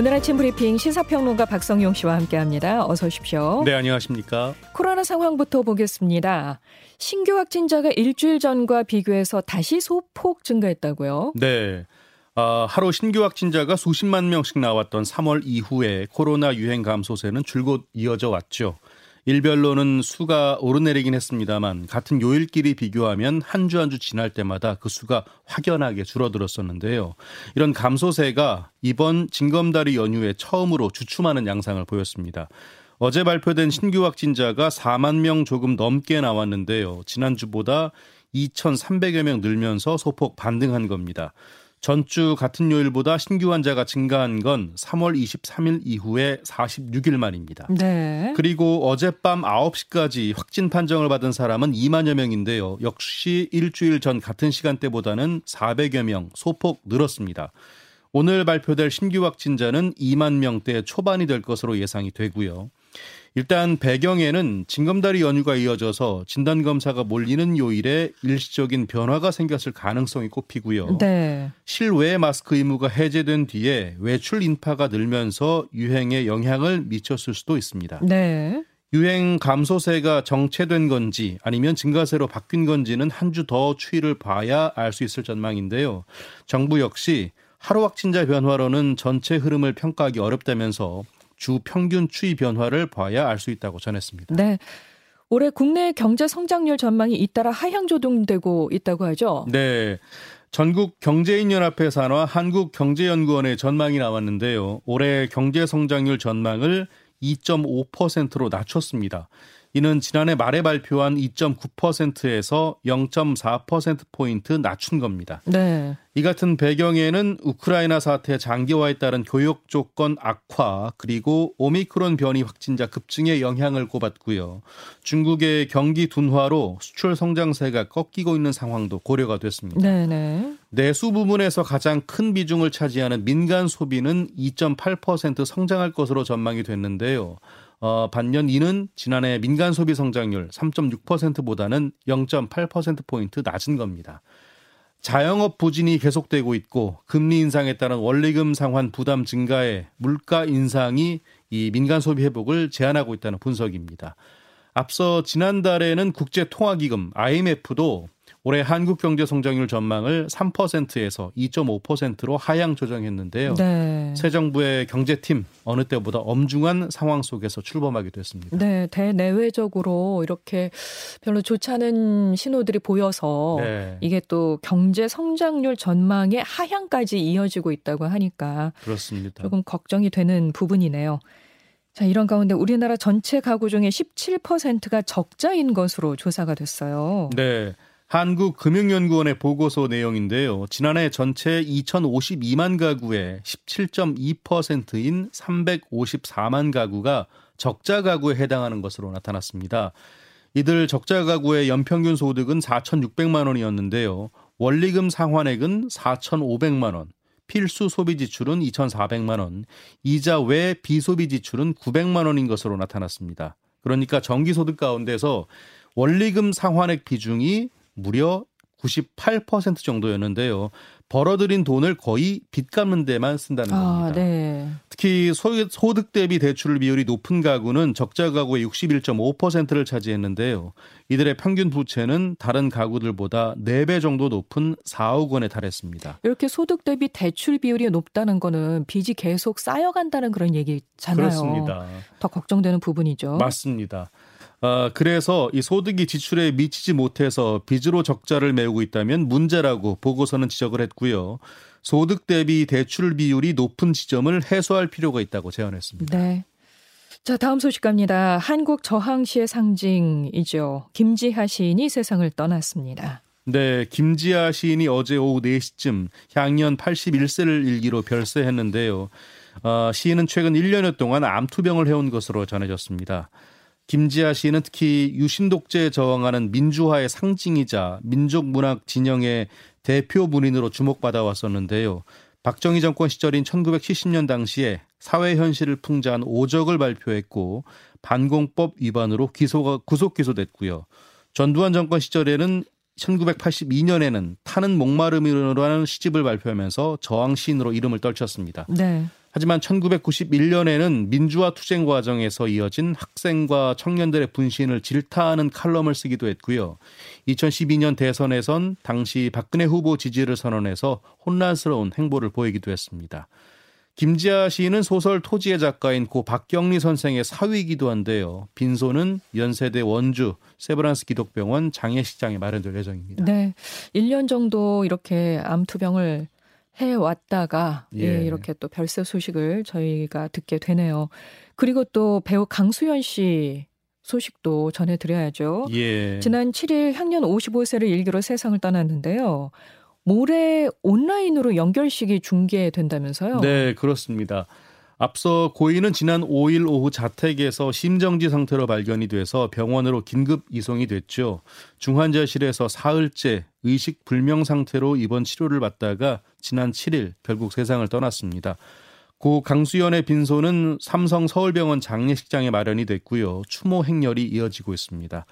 오늘 아침 브리핑 시사평론가 박성용 씨와 함께합니다. 어서 오십시오. 네, 안녕하십니까. 코로나 상황부터 보겠습니다. 신규 확진자가 일주일 전과 비교해서 다시 소폭 증가했다고요? 네. 어, 하루 신규 확진자가 수십만 명씩 나왔던 3월 이후에 코로나 유행 감소세는 줄곧 이어져 왔죠. 일별로는 수가 오르내리긴 했습니다만 같은 요일끼리 비교하면 한주 한 주 지날 때마다 그 수가 확연하게 줄어들었었는데요. 이런 감소세가 이번 징검다리 연휴에 처음으로 주춤하는 양상을 보였습니다. 어제 발표된 신규 확진자가 4만 명 조금 넘게 나왔는데요. 지난주보다 2,300여 명 늘면서 소폭 반등한 겁니다. 전주 같은 요일보다 신규 환자가 증가한 건 3월 23일 이후에 46일 만입니다. 네. 그리고 어젯밤 9시까지 확진 판정을 받은 사람은 2만여 명인데요. 역시 일주일 전 같은 시간대보다는 400여 명 소폭 늘었습니다. 오늘 발표될 신규 확진자는 2만 명대 초반이 될 것으로 예상이 되고요. 일단 배경에는 징검다리 연휴가 이어져서 진단검사가 몰리는 요일에 일시적인 변화가 생겼을 가능성이 꼽히고요. 네. 실외 마스크 의무가 해제된 뒤에 외출 인파가 늘면서 유행에 영향을 미쳤을 수도 있습니다. 네. 유행 감소세가 정체된 건지 아니면 증가세로 바뀐 건지는 한 주 더 추이를 봐야 알 수 있을 전망인데요. 정부 역시 하루 확진자 변화로는 전체 흐름을 평가하기 어렵다면서 주 평균 추이 변화를 봐야 알 수 있다고 전했습니다. 네. 올해 국내 경제 성장률 전망이 잇따라 하향 조정되고 있다고 하죠. 네. 전국 경제인연합회 산하 한국경제연구원의 전망이 나왔는데요. 올해 경제 성장률 전망을 2.5%로 낮췄습니다. 이는 지난해 말에 발표한 2.9%에서 0.4%포인트 낮춘 겁니다. 네. 이 같은 배경에는 우크라이나 사태 장기화에 따른 교역 조건 악화 그리고 오미크론 변이 확진자 급증의 영향을 꼽았고요. 중국의 경기 둔화로 수출 성장세가 꺾이고 있는 상황도 고려가 됐습니다. 네네. 내수 부문에서 가장 큰 비중을 차지하는 민간 소비는 2.8% 성장할 것으로 전망이 됐는데요. 어, 반면 이는 지난해 민간 소비 성장률 3.6%보다는 0.8%포인트 낮은 겁니다. 자영업 부진이 계속되고 있고 금리 인상에 따른 원리금 상환 부담 증가에 물가 인상이 이 민간 소비 회복을 제한하고 있다는 분석입니다. 앞서 지난달에는 국제통화기금 IMF도 올해 한국 경제 성장률 전망을 3%에서 2.5%로 하향 조정했는데요. 네. 새 정부의 경제팀 어느 때보다 엄중한 상황 속에서 출범하게 됐습니다. 네, 대내외적으로 이렇게 별로 좋지 않은 신호들이 보여서 네. 이게 또 경제 성장률 전망의 하향까지 이어지고 있다고 하니까 그렇습니다. 조금 걱정이 되는 부분이네요. 자, 이런 가운데 우리나라 전체 가구 중에 17%가 적자인 것으로 조사가 됐어요. 네. 한국금융연구원의 보고서 내용인데요. 지난해 전체 2,052만 가구의 17.2%인 354만 가구가 적자 가구에 해당하는 것으로 나타났습니다. 이들 적자 가구의 연평균 소득은 4,600만 원이었는데요. 원리금 상환액은 4,500만 원, 필수 소비 지출은 2,400만 원, 이자 외 비소비 지출은 900만 원인 것으로 나타났습니다. 그러니까 정기 소득 가운데서 원리금 상환액 비중이 무려 98% 정도였는데요. 벌어들인 돈을 거의 빚 갚는 데만 쓴다는 겁니다. 아, 네. 특히 소득 대비 대출 비율이 높은 가구는 적자 가구의 61.5%를 차지했는데요. 이들의 평균 부채는 다른 가구들보다 4배 정도 높은 4억 원에 달했습니다. 이렇게 소득 대비 대출 비율이 높다는 거는 빚이 계속 쌓여간다는 그런 얘기잖아요. 그렇습니다. 더 걱정되는 부분이죠. 맞습니다. 어, 그래서 이 소득이 지출에 미치지 못해서 빚으로 적자를 메우고 있다면 문제라고 보고서는 지적을 했고요. 소득 대비 대출 비율이 높은 지점을 해소할 필요가 있다고 제안했습니다. 네. 자, 다음 소식 갑니다. 한국 저항시의 상징이죠. 김지하 시인이 세상을 떠났습니다. 네, 김지하 시인이 어제 오후 4시쯤 향년 81세를 일기로 별세했는데요. 어, 시인은 최근 1년여 동안 암투병을 해온 것으로 전해졌습니다. 김지아 씨는 특히 유신 독재에 저항하는 민주화의 상징이자 민족 문학 진영의 대표 문인으로 주목받아 왔었는데요. 박정희 정권 시절인 1970년 당시에 사회 현실을 풍자한 오적을 발표했고 반공법 위반으로 기소가 구속 기소됐고요. 전두환 정권 시절에는 1982년에는 타는 목마름이라는 시집을 발표하면서 저항 시인으로 이름을 떨쳤습니다. 네. 하지만 1991년에는 민주화 투쟁 과정에서 이어진 학생과 청년들의 분신을 질타하는 칼럼을 쓰기도 했고요. 2012년 대선에선 당시 박근혜 후보 지지를 선언해서 혼란스러운 행보를 보이기도 했습니다. 김지아 시인은 소설 토지의 작가인 고 박경리 선생의 사위이기도 한데요. 빈소는 연세대 원주 세브란스 기독병원 장례식장에 마련될 예정입니다. 네. 1년 정도 이렇게 암투병을 해 왔다가 예. 예, 이렇게 또 별세 소식을 저희가 듣게 되네요. 그리고 또 배우 강수현 씨 소식도 전해드려야죠. 예. 지난 7일 향년 55세를 일기로 세상을 떠났는데요. 모레 온라인으로 연결식이 중계된다면서요? 네, 그렇습니다. 앞서 고인은 지난 5일 오후 자택에서 심정지 상태로 발견이 돼서 병원으로 긴급 이송이 됐죠. 중환자실에서 사흘째 의식 불명 상태로 입원 치료를 받다가 지난 7일 결국 세상을 떠났습니다. 고 강수연의 빈소는 삼성 서울병원 장례식장에 마련이 됐고요. 추모 행렬이 이어지고 있습니다.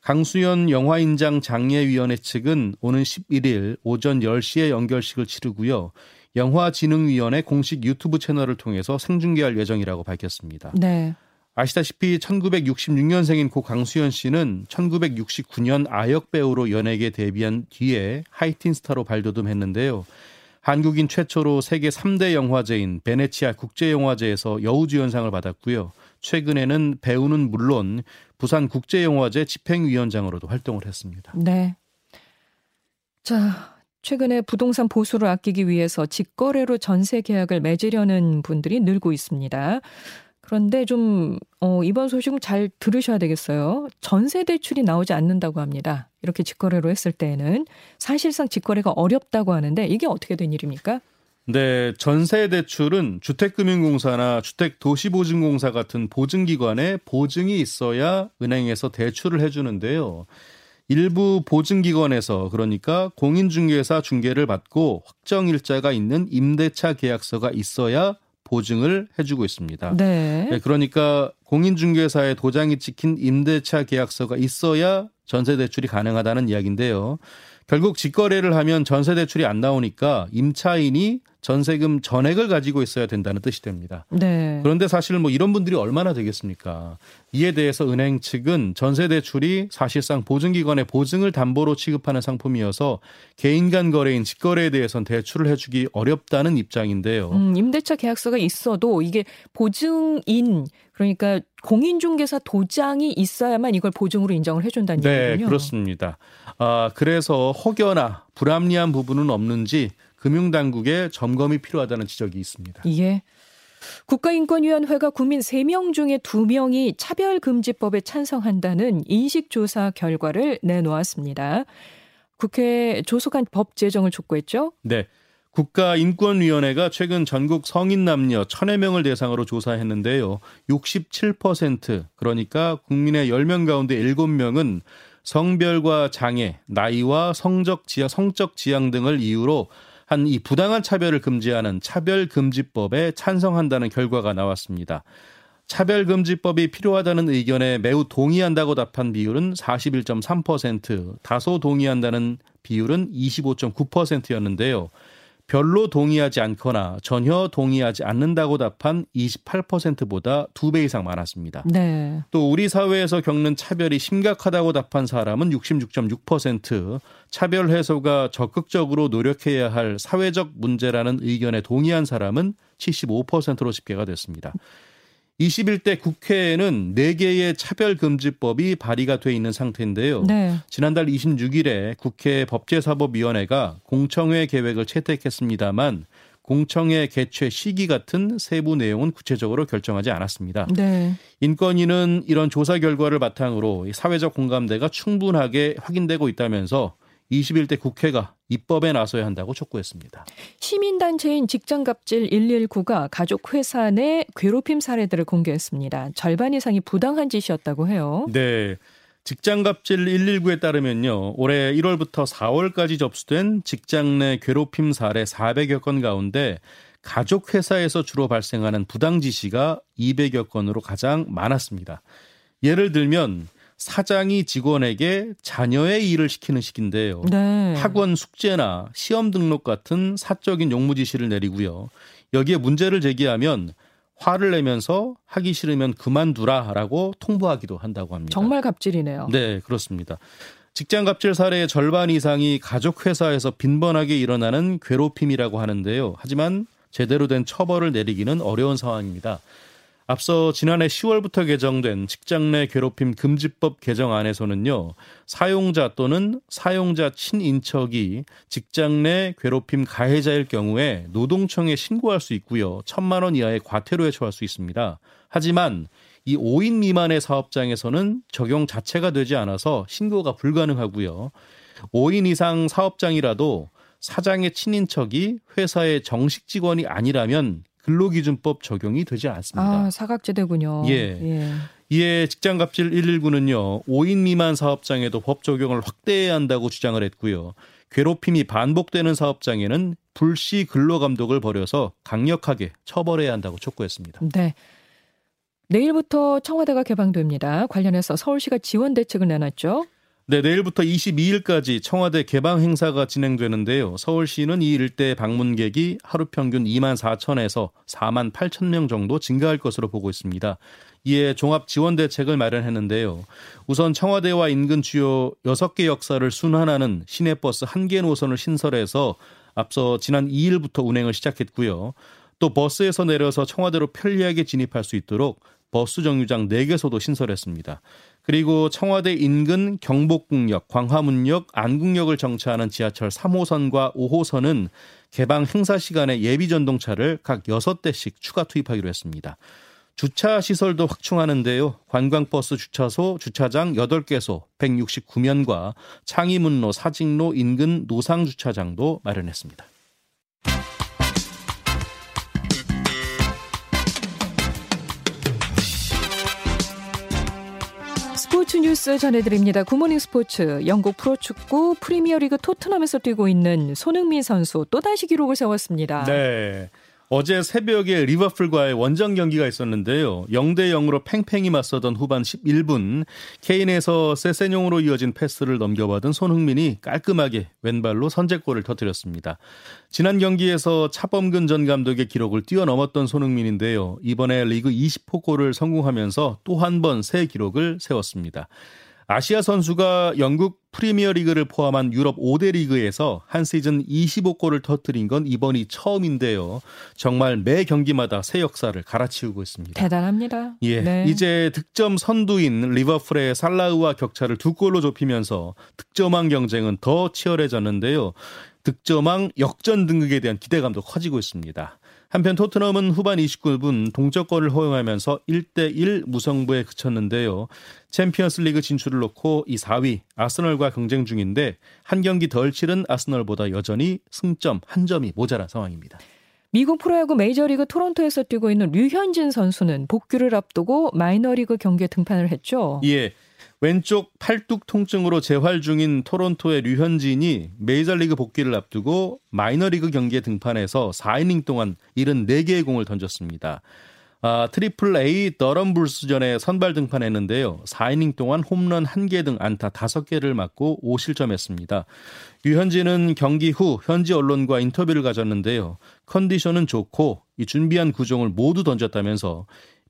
강수연 영화인장 장례위원회 측은 오는 11일 오전 10시에 연결식을 치르고요. 영화진흥위원회 공식 유튜브 채널을 통해서 생중계할 예정이라고 밝혔습니다. 네. 아시다시피 1966년생인 고 강수연 씨는 1969년 아역 배우로 연예계 데뷔한 뒤에 하이틴 스타로 발돋움했는데요. 한국인 최초로 세계 3대 영화제인 베네치아 국제영화제에서 여우주연상을 받았고요. 최근에는 배우는 물론 부산 국제영화제 집행위원장으로도 활동을 했습니다. 네. 자, 최근에 부동산 보수를 아끼기 위해서 직거래로 전세 계약을 맺으려는 분들이 늘고 있습니다. 그런데 좀 어, 이번 소식은 잘 들으셔야 되겠어요. 전세 대출이 나오지 않는다고 합니다. 이렇게 직거래로 했을 때에는 사실상 직거래가 어렵다고 하는데 이게 어떻게 된 일입니까? 네, 전세 대출은 주택금융공사나 주택도시보증공사 같은 보증기관에 보증이 있어야 은행에서 대출을 해주는데요. 일부 보증기관에서 그러니까 공인중개사 중개를 받고 확정 일자가 있는 임대차 계약서가 있어야 보증을 해주고 있습니다. 네. 네 그러니까 공인중개사의 도장이 찍힌 임대차 계약서가 있어야 전세 대출이 가능하다는 이야기인데요. 결국 직거래를 하면 전세 대출이 안 나오니까 임차인이 전세금 전액을 가지고 있어야 된다는 뜻이 됩니다. 네. 그런데 사실 뭐 이런 분들이 얼마나 되겠습니까? 이에 대해서 은행 측은 전세 대출이 사실상 보증기관의 보증을 담보로 취급하는 상품이어서 개인 간 거래인 직거래에 대해선 대출을 해주기 어렵다는 입장인데요. 음, 임대차 계약서가 있어도 이게 보증인 그러니까 공인중개사 도장이 있어야만 이걸 보증으로 인정을 해준다는 네, 얘기군요. 네, 그렇습니다. 아, 그래서 혹여나 불합리한 부분은 없는지 금융당국의 점검이 필요하다는 지적이 있습니다. 예. 국가인권위원회가 국민 3명 중에 2명이 차별금지법에 찬성한다는 인식조사 결과를 내놓았습니다. 국회 조속한 법 제정을 촉구했죠? 네. 국가인권위원회가 최근 전국 성인 남녀 1000여 명을 대상으로 조사했는데요. 67% 그러니까 국민의 10명 가운데 7명은 성별과 장애, 나이와 성적 지향, 성적 지향 등을 이유로 한 이 부당한 차별을 금지하는 차별금지법에 찬성한다는 결과가 나왔습니다. 차별금지법이 필요하다는 의견에 매우 동의한다고 답한 비율은 41.3%, 다소 동의한다는 비율은 25.9%였는데요. 별로 동의하지 않거나 전혀 동의하지 않는다고 답한 28%보다 두 배 이상 많았습니다. 네. 또 우리 사회에서 겪는 차별이 심각하다고 답한 사람은 66.6%, 차별 해소가 적극적으로 노력해야 할 사회적 문제라는 의견에 동의한 사람은 75%로 집계가 됐습니다. 21대 국회에는 4개의 차별금지법이 발의가 돼 있는 상태인데요. 네. 지난달 26일에 국회 법제사법위원회가 공청회 계획을 채택했습니다만 공청회 개최 시기 같은 세부 내용은 구체적으로 결정하지 않았습니다. 네. 인권위는 이런 조사 결과를 바탕으로 사회적 공감대가 충분하게 확인되고 있다면서 21대 국회가 입법에 나서야 한다고 촉구했습니다. 시민단체인 직장갑질 119가 가족 회사 내 괴롭힘 사례들을 공개했습니다. 절반 이상이 부당한 짓이었다고 해요. 네. 직장갑질 119에 따르면요. 올해 1월부터 4월까지 접수된 직장 내 괴롭힘 사례 400여 건 가운데 가족 회사에서 주로 발생하는 부당 지시가 200여 건으로 가장 많았습니다. 예를 들면 사장이 직원에게 자녀의 일을 시키는 식인데요. 네. 학원 숙제나 시험 등록 같은 사적인 용무 지시를 내리고요. 여기에 문제를 제기하면 화를 내면서 하기 싫으면 그만두라라고 통보하기도 한다고 합니다. 정말 갑질이네요. 네, 그렇습니다. 직장 갑질 사례의 절반 이상이 가족 회사에서 빈번하게 일어나는 괴롭힘이라고 하는데요. 하지만 제대로 된 처벌을 내리기는 어려운 상황입니다. 앞서 지난해 10월부터 개정된 직장 내 괴롭힘 금지법 개정안에서는요, 사용자 또는 사용자 친인척이 직장 내 괴롭힘 가해자일 경우에 노동청에 신고할 수 있고요, 천만 원 이하의 과태료에 처할 수 있습니다. 하지만 이 5인 미만의 사업장에서는 적용 자체가 되지 않아서 신고가 불가능하고요. 5인 이상 사업장이라도 사장의 친인척이 회사의 정식 직원이 아니라면 근로기준법 적용이 되지 않습니다. 아, 사각지대군요. 예. 예. 이에 직장갑질 119는요, 5인 미만 사업장에도 법 적용을 확대해야 한다고 주장을 했고요. 괴롭힘이 반복되는 사업장에는 불시 근로 감독을 벌여서 강력하게 처벌해야 한다고 촉구했습니다. 네. 내일부터 청와대가 개방됩니다. 관련해서 서울시가 지원 대책을 내놨죠. 네, 내일부터 22일까지 청와대 개방 행사가 진행되는데요. 서울시는 이 일대 방문객이 하루 평균 2만 4천에서 4만 8천 명 정도 증가할 것으로 보고 있습니다. 이에 종합 지원 대책을 마련했는데요. 우선 청와대와 인근 주요 6개 역사를 순환하는 시내버스 1개 노선을 신설해서 앞서 지난 2일부터 운행을 시작했고요. 또 버스에서 내려서 청와대로 편리하게 진입할 수 있도록 버스 정류장 4개소도 신설했습니다. 그리고 청와대 인근 경복궁역, 광화문역, 안국역을 정차하는 지하철 3호선과 5호선은 개방 행사 시간에 예비 전동차를 각 6대씩 추가 투입하기로 했습니다. 주차 시설도 확충하는데요. 관광버스 주차소, 주차장 8개소, 169면과 창의문로, 사직로 인근 노상 주차장도 마련했습니다. 뉴스 전해드립니다. 굿모닝 스포츠. 영국 프로축구 프리미어리그 토트넘에서 뛰고 있는 손흥민 선수 또다시 기록을 세웠습니다. 네. 어제 새벽에 리버풀과의 원정 경기가 있었는데요. 0대 0으로 팽팽히 맞서던 후반 11분 케인에서 세세뇽으로 이어진 패스를 넘겨받은 손흥민이 깔끔하게 왼발로 선제골을 터뜨렸습니다. 지난 경기에서 차범근 전 감독의 기록을 뛰어넘었던 손흥민인데요. 이번에 리그 20호 골을 성공하면서 또 한 번 새 기록을 세웠습니다. 아시아 선수가 영국 프리미어 리그를 포함한 유럽 5대 리그에서 한 시즌 25골을 터뜨린 건 이번이 처음인데요. 정말 매 경기마다 새 역사를 갈아치우고 있습니다. 대단합니다. 예. 네. 이제 득점 선두인 리버풀의 살라우와 격차를 두 골로 좁히면서 득점왕 경쟁은 더 치열해졌는데요. 득점왕 역전 등극에 대한 기대감도 커지고 있습니다. 한편 토트넘은 후반 29분 동점골을 허용하면서 1대1 무승부에 그쳤는데요. 챔피언스 리그 진출을 놓고 이 4위 아스널과 경쟁 중인데 한 경기 덜 치른 아스널보다 여전히 승점 한 점이 모자란 상황입니다. 미국 프로야구 메이저리그 토론토에서 뛰고 있는 류현진 선수는 복귀를 앞두고 마이너리그 경기에 등판을 했죠. 예. 왼쪽 팔뚝 통증으로 재활 중인 토론토의 류현진이 메이저리그 복귀를 앞두고 마이너리그 경기에 등판해서 4이닝 동안 74개의 공을 던졌습니다. 아, Triple A 더럼불스전에 선발 등판했는데요. 4이닝 동안 홈런 1개 등 안타 5개를 맞고 5실점했습니다. 류현진은 경기 후 현지 언론과 인터뷰를 가졌는데요. 컨디션은 좋고 이 준비한 구종을 모두 던졌다면서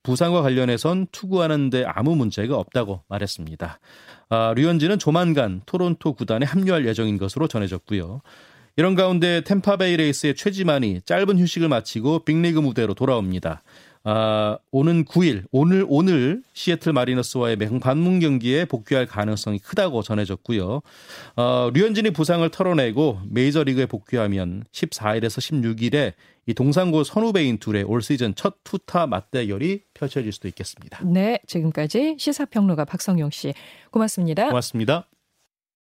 부상과 관련해선 투구하는데 아무 문제가 없다고 말했습니다. 아, 류현진은 조만간 토론토 구단에 합류할 예정인 것으로 전해졌고요. 이런 가운데 템파베이 레이스의 최지만이 짧은 휴식을 마치고 빅리그 무대로 돌아옵니다. 아, 오는 9일 오늘 오늘 시애틀 마리너스와의 방문 경기에 복귀할 가능성이 크다고 전해졌고요. 어, 류현진이 부상을 털어내고 메이저리그에 복귀하면 14일에서 16일에 이 동상고 선후배인 둘의 올 시즌 첫 투타 맞대결이 펼쳐질 수도 있겠습니다. 네, 지금까지 시사평론가 박성용 씨 고맙습니다. 고맙습니다.